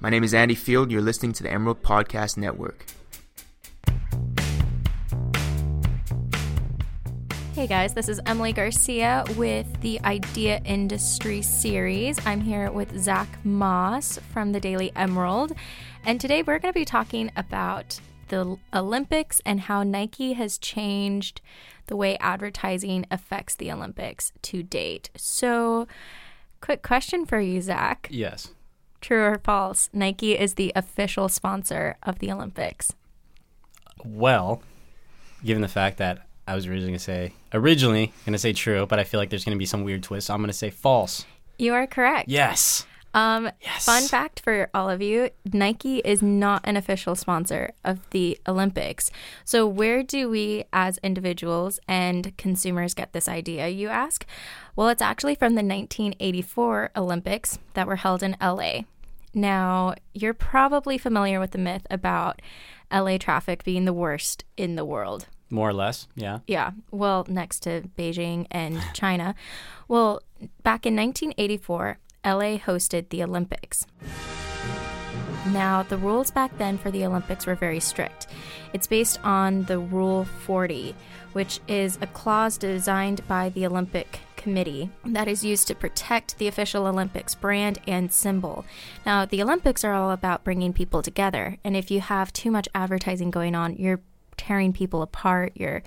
My name is Andy Field. You're listening to the Emerald Podcast Network. Hey guys, this is Emily Garcia with the Idea Industry series. I'm here with Zach Moss from the Daily Emerald, and today we're going to be talking about the Olympics and how Nike has changed the way advertising affects the Olympics to date. So, quick question for you, Zach. Yes. True or false? Nike is the official sponsor of the Olympics. Well, given the fact that I was originally going to say originally going to say true, but I feel like there's going to be some weird twist. So I'm going to say false. You are correct. Yes. Um, Yes. Fun fact for all of you Nike is not an official sponsor of the Olympics. So, where do we as individuals and consumers get this idea, you ask? Well, it's actually from the 1984 Olympics that were held in LA. Now, you're probably familiar with the myth about LA traffic being the worst in the world. More or less. Yeah. Yeah, well, next to Beijing and China. Well, back in 1984, LA hosted the Olympics. Now, the rules back then for the Olympics were very strict. It's based on the Rule 40, which is a clause designed by the Olympic Committee that is used to protect the official Olympics brand and symbol. Now, the Olympics are all about bringing people together, and if you have too much advertising going on, you're tearing people apart. You're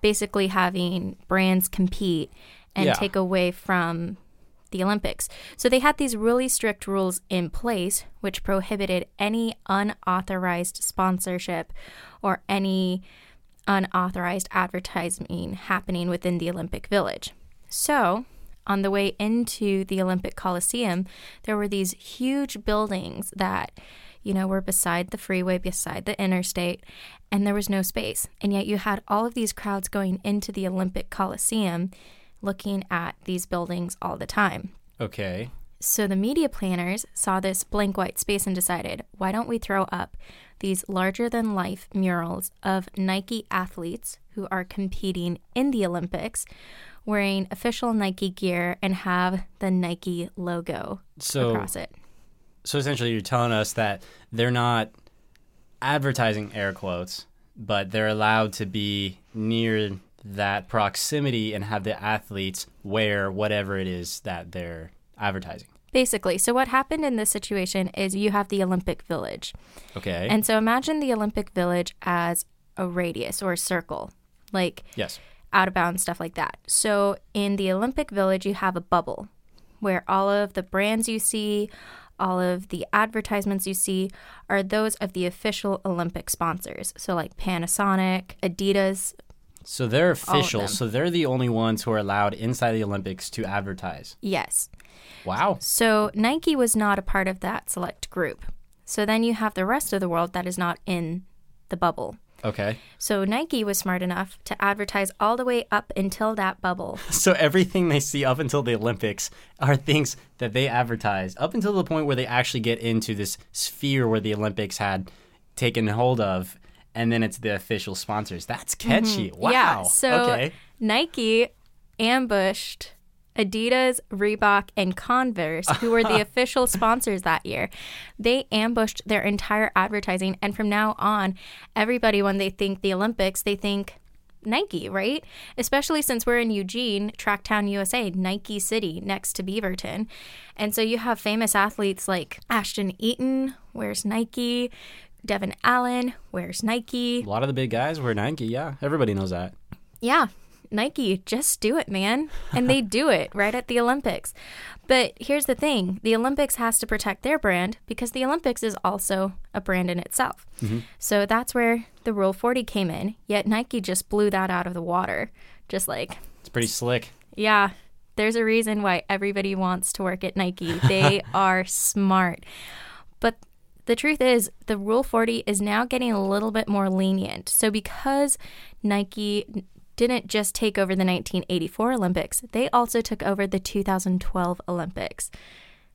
basically having brands compete and Yeah. take away from the Olympics. So they had these really strict rules in place which prohibited any unauthorized sponsorship or any unauthorized advertising happening within the Olympic Village. So, on the way into the Olympic Coliseum, there were these huge buildings that, you know, were beside the freeway, beside the interstate, and there was no space. And yet you had all of these crowds going into the Olympic Coliseum looking at these buildings all the time. Okay. So the media planners saw this blank white space and decided, why don't we throw up these larger than life murals of Nike athletes who are competing in the Olympics wearing official Nike gear and have the Nike logo So across it. so essentially you're telling us that they're not advertising air quotes, but they're allowed to be near that proximity and have the athletes wear whatever it is that they're advertising. Basically, so what happened in this situation is you have the Olympic Village. Okay. And so imagine the Olympic Village as a radius or a circle, like yes. out of bounds, stuff like that. So in the Olympic Village, you have a bubble where all of the brands you see, all of the advertisements you see are those of the official Olympic sponsors. So like Panasonic, Adidas. So they're official. So they're the only ones who are allowed inside the Olympics to advertise. Yes. Wow. So Nike was not a part of that select group. So then you have the rest of the world that is not in the bubble. Okay. So Nike was smart enough to advertise all the way up until that bubble. So everything they see up until the Olympics are things that they advertise up until the point where they actually get into this sphere where the Olympics had taken hold of, and then it's the official sponsors. That's catchy. Wow. Mm-hmm. Yeah. So okay. Nike ambushed Adidas, Reebok, and Converse, who were the official sponsors that year. They ambushed their entire advertising. And from now on, everybody, when they think the Olympics, they think Nike, right? Especially since we're in Eugene, Tracktown, USA, Nike City, next to Beaverton. And so you have famous athletes like Ashton Eaton, wears Nike, Devin Allen, wears Nike. A lot of the big guys wear Nike. Yeah, everybody knows that. Yeah, Nike, just do it, man. And they do it right at the Olympics. But here's the thing the Olympics has to protect their brand because the Olympics is also a brand in itself. Mm-hmm. So that's where the Rule 40 came in. Yet Nike just blew that out of the water. Just like, It's pretty slick. yeah, there's a reason why everybody wants to work at Nike. They are smart. But the truth is, the Rule 40 is now getting a little bit more lenient. So because Nike didn't just take over the 1984 Olympics, they also took over the 2012 Olympics.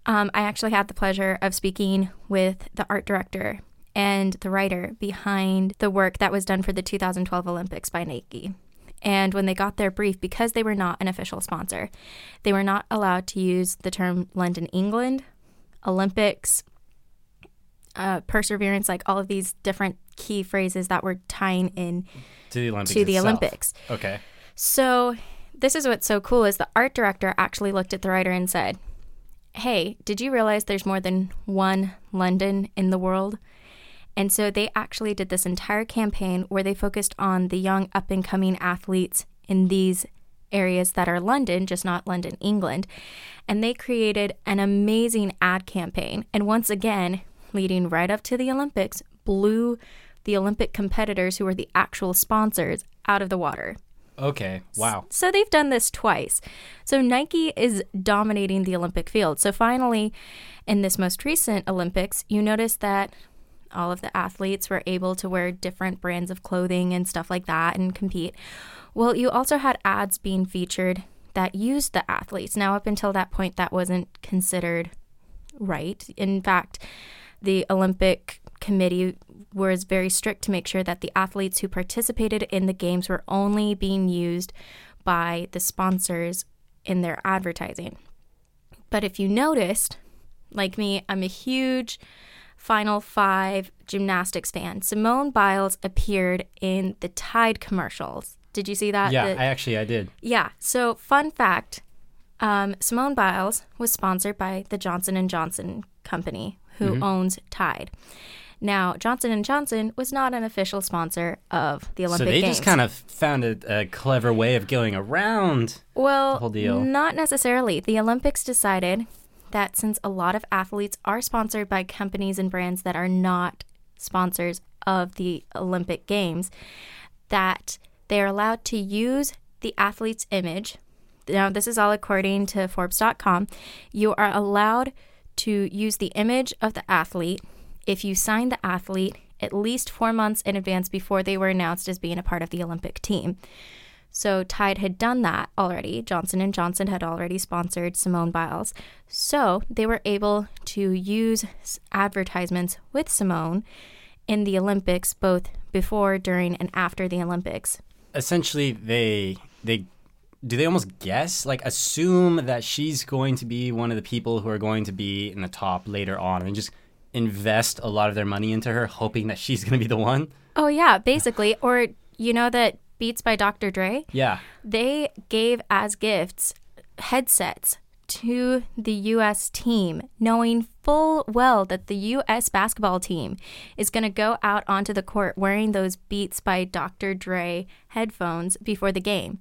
Um, I actually had the pleasure of speaking with the art director and the writer behind the work that was done for the 2012 Olympics by Nike. And when they got their brief, because they were not an official sponsor, they were not allowed to use the term London, England, Olympics, uh, perseverance, like all of these different key phrases that were tying in To the Olympics. to the itself. Olympics. Okay. So this is what's so cool is the art director actually looked at the writer and said, "Hey, did you realize there's more than one London in the world?" And so they actually did this entire campaign where they focused on the young up and coming athletes in these areas that are London, just not London, England. And they created an amazing ad campaign. And once again, leading right up to the Olympics, blew the Olympic competitors who were the actual sponsors out of the water. Okay. Wow. So they've done this twice. So Nike is dominating the Olympic field. So finally, in this most recent Olympics, you notice that all of the athletes were able to wear different brands of clothing and stuff like that and compete. Well, you also had ads being featured that used the athletes. Now, up until that point, that wasn't considered right. In fact, the Olympic Committee was very strict to make sure that the athletes who participated in the games were only being used by the sponsors in their advertising. But if you noticed, like me, I'm a huge Final Five gymnastics fan. Simone Biles appeared in the Tide commercials. Did you see that? Yeah, The- I actually I did. yeah. So, fun fact: um, Simone Biles was sponsored by the Johnson and Johnson company, who mm-hmm. owns Tide. Now, Johnson and Johnson was not an official sponsor of the Olympic Games. so they Games. just kind of found a, a clever way of going around. well, the whole deal. not necessarily. The Olympics decided that since a lot of athletes are sponsored by companies and brands that are not sponsors of the Olympic Games, that they are allowed to use the athlete's image. Now, this is all according to Forbes.com. You are allowed to use the image of the athlete if you sign the athlete at least four months in advance before they were announced as being a part of the Olympic team. So Tide had done that already. Johnson and Johnson had already sponsored Simone Biles. So they were able to use advertisements with Simone in the Olympics both before, during, and after the Olympics. Essentially, they they do they almost guess like assume that she's going to be one of the people who are going to be in the top later on, and just invest a lot of their money into her, hoping that she's going to be the one. Oh, yeah, basically. Or, you know, that Beats by Dr. Dre? Yeah. they gave as gifts headsets to the US team, knowing full well that the US basketball team is going to go out onto the court wearing those Beats by Dr. Dre headphones before the game.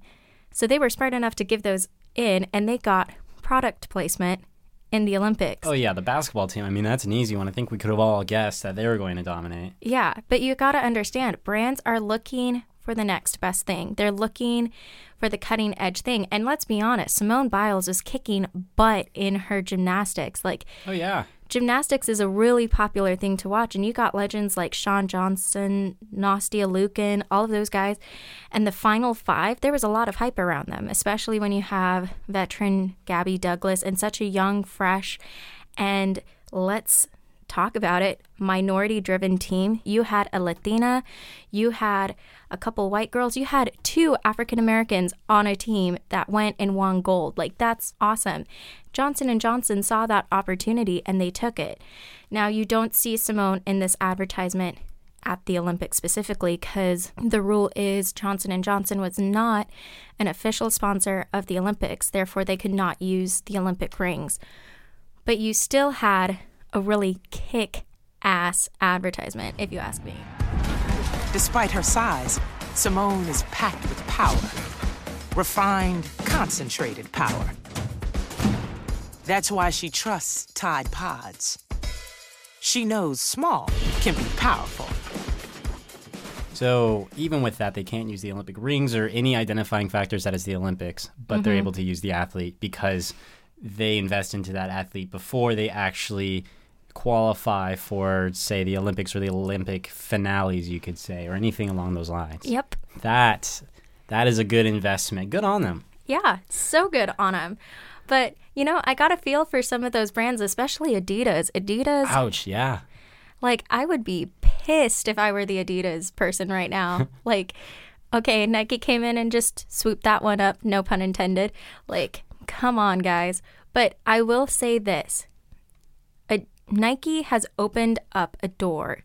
So they were smart enough to give those in and they got product placement in the Olympics. Oh yeah, the basketball team. I mean, that's an easy one. I think we could have all guessed that they were going to dominate. Yeah, but you got to understand brands are looking for the next best thing. They're looking for the cutting edge thing. And let's be honest, Simone Biles is kicking butt in her gymnastics. Like, Oh yeah. Gymnastics is a really popular thing to watch. And you got legends like Shawn Johnson, Nastia Liukin, all of those guys. And the final five, there was a lot of hype around them, especially when you have veteran Gabby Douglas and such a young, fresh, and let's talk about it. Minority driven team. You had a latina you had a couple white girls you had two african americans on a team that went and won gold. Like that's awesome. Johnson and johnson saw that opportunity and they took it. Now you don't see simone in this advertisement at the olympics specifically because the rule is johnson and johnson was not an official sponsor of the olympics. Therefore they could not use the olympic rings. But you still had a really kick ass advertisement, if you ask me. Despite her size, Simone is packed with power. Refined, concentrated power. That's why she trusts Tide Pods. She knows small can be powerful. So even with that, they can't use the Olympic rings or any identifying factors that is the Olympics, but they're mm-hmm. able to use the athlete because they invest into that athlete before they actually qualify for, say, the Olympics or the Olympic finales, you could say, or anything along those lines. Yep. That that is a good investment. Good on them. Yeah, so good on them. But, you know, I got a feel for some of those brands, especially Adidas. Adidas, Ouch. Yeah. like, I would be pissed if I were the Adidas person right now. like, okay, Nike came in and just swooped that one up, no pun intended. Like, come on, guys. But I will say this. Nike has opened up a door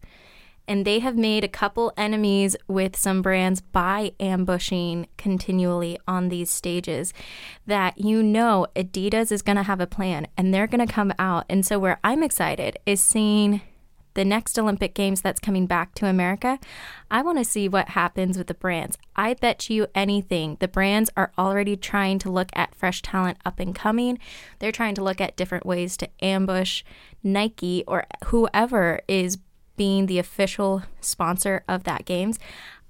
and they have made a couple enemies with some brands by ambushing continually on these stages that you know Adidas is going to have a plan and they're going to come out. And so, where I'm excited is seeing the next Olympic Games that's coming back to America, I want to see what happens with the brands. I bet you anything, the brands are already trying to look at fresh talent up and coming. They're trying to look at different ways to ambush Nike or whoever is being the official sponsor of that games,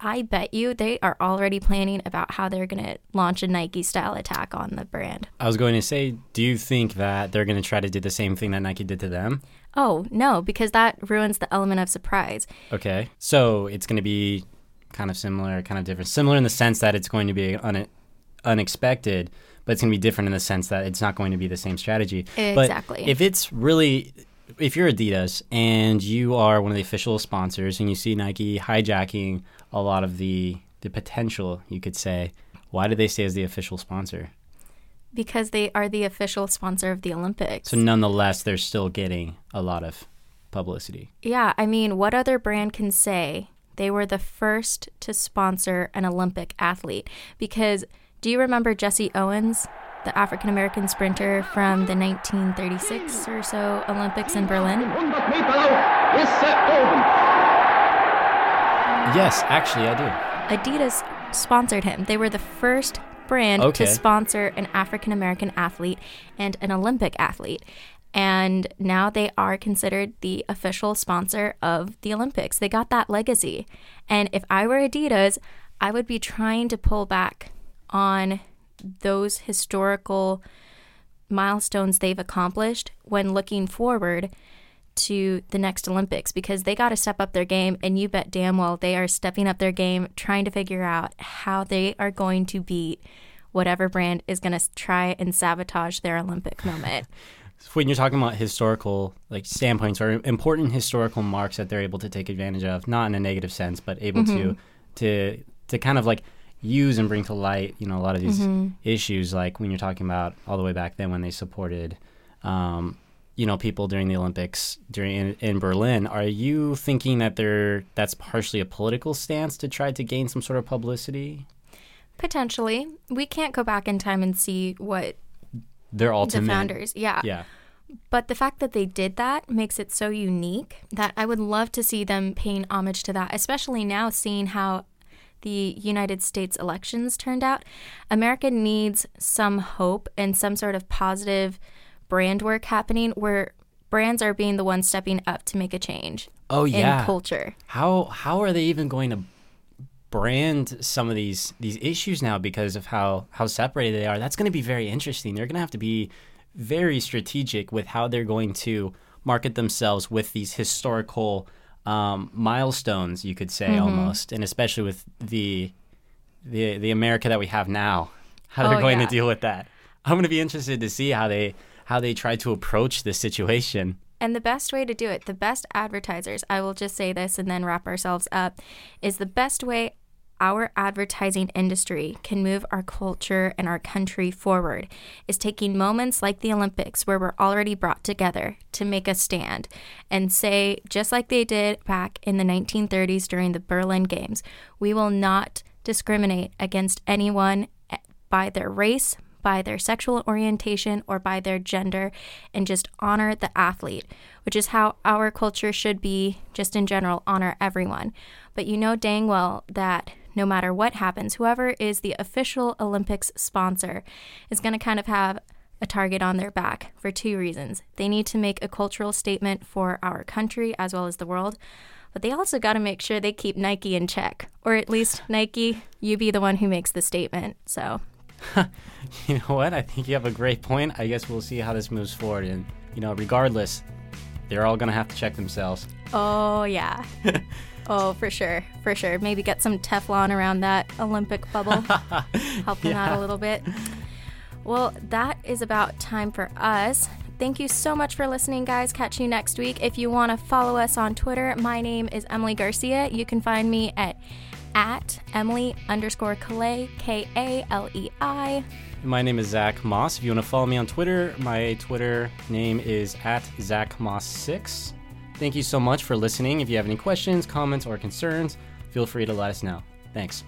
I bet you they are already planning about how they're going to launch a Nike style attack on the brand. I was going to say, do you think that they're going to try to do the same thing that Nike did to them? Oh, no, because that ruins the element of surprise. Okay. So it's going to be kind of similar, kind of different. Similar in the sense that it's going to be un- unexpected, but it's going to be different in the sense that it's not going to be the same strategy. Exactly. But if it's really if you're Adidas and you are one of the official sponsors and you see Nike hijacking a lot of the the potential, you could say, why do they stay as the official sponsor? Because they are the official sponsor of the Olympics. So nonetheless, they're still getting a lot of publicity. Yeah, I mean, what other brand can say they were the first to sponsor an Olympic athlete? Because do you remember Jesse Owens? the African American sprinter from the 1936 or so Olympics in Berlin? Yes, actually, I do. Adidas sponsored him. They were the first brand okay. to sponsor an African American athlete and an Olympic athlete. And now they are considered the official sponsor of the Olympics. They got that legacy. And if I were Adidas, I would be trying to pull back on those historical milestones they've accomplished when looking forward to the next Olympics because they got to step up their game. And you bet damn well they are stepping up their game, trying to figure out how they are going to beat whatever brand is going to try and sabotage their Olympic moment. when you're talking about historical like standpoints or important historical marks that they're able to take advantage of, not in a negative sense, but able mm-hmm. to to to kind of like use and bring to light, you know, a lot of these mm-hmm. issues, like when you're talking about all the way back then when they supported, um, you know, people during the Olympics during in, in, Berlin. Are you thinking that they're that's partially a political stance to try to gain some sort of publicity? Potentially, we can't go back in time and see what their ultimate the founders, yeah, yeah. But the fact that they did that makes it so unique that I would love to see them paying homage to that, especially now seeing how the United States elections turned out, America needs some hope and some sort of positive brand work happening where brands are being the ones stepping up to make a change. Oh yeah, in culture. How how are they even going to brand some of these these issues now because of how how separated they are? That's going to be very interesting. They're going to have to be very strategic with how they're going to market themselves with these historical um, milestones, you could say mm-hmm. almost, and especially with the the the America that we have now, how they're oh, going yeah. to deal with that. I'm going to be interested to see how they how they try to approach this situation. And the best way to do it, the best advertisers, I will just say this and then wrap ourselves up, is the best way our advertising industry can move our culture and our country forward is taking moments like the Olympics, where we're already brought together to make a stand and say, just like they did back in the 1930s during the Berlin Games, we will not discriminate against anyone by their race, by their sexual orientation, or by their gender, and just honor the athlete, which is how our culture should be, just in general, honor everyone. But you know dang well that no matter what happens, whoever is the official Olympics sponsor is going to kind of have a target on their back for two reasons. They need to make a cultural statement for our country as well as the world, but they also got to make sure they keep Nike in check, or at least Nike, you be the one who makes the statement. So, you know what? I think you have a great point. I guess we'll see how this moves forward. And, you know, regardless, they're all going to have to check themselves. Oh, yeah. Oh, for sure, for sure. Maybe get some Teflon around that Olympic bubble, help them yeah. out a little bit. Well, that is about time for us. Thank you so much for listening, guys. Catch you next week. If you want to follow us on Twitter, my name is Emily Garcia. You can find me at at Emily underscore Kalei, K A L E I. My name is Zach Moss. If you want to follow me on Twitter, my Twitter name is at Zach Moss6. Thank you so much for listening. If you have any questions, comments, or concerns, feel free to let us know. Thanks.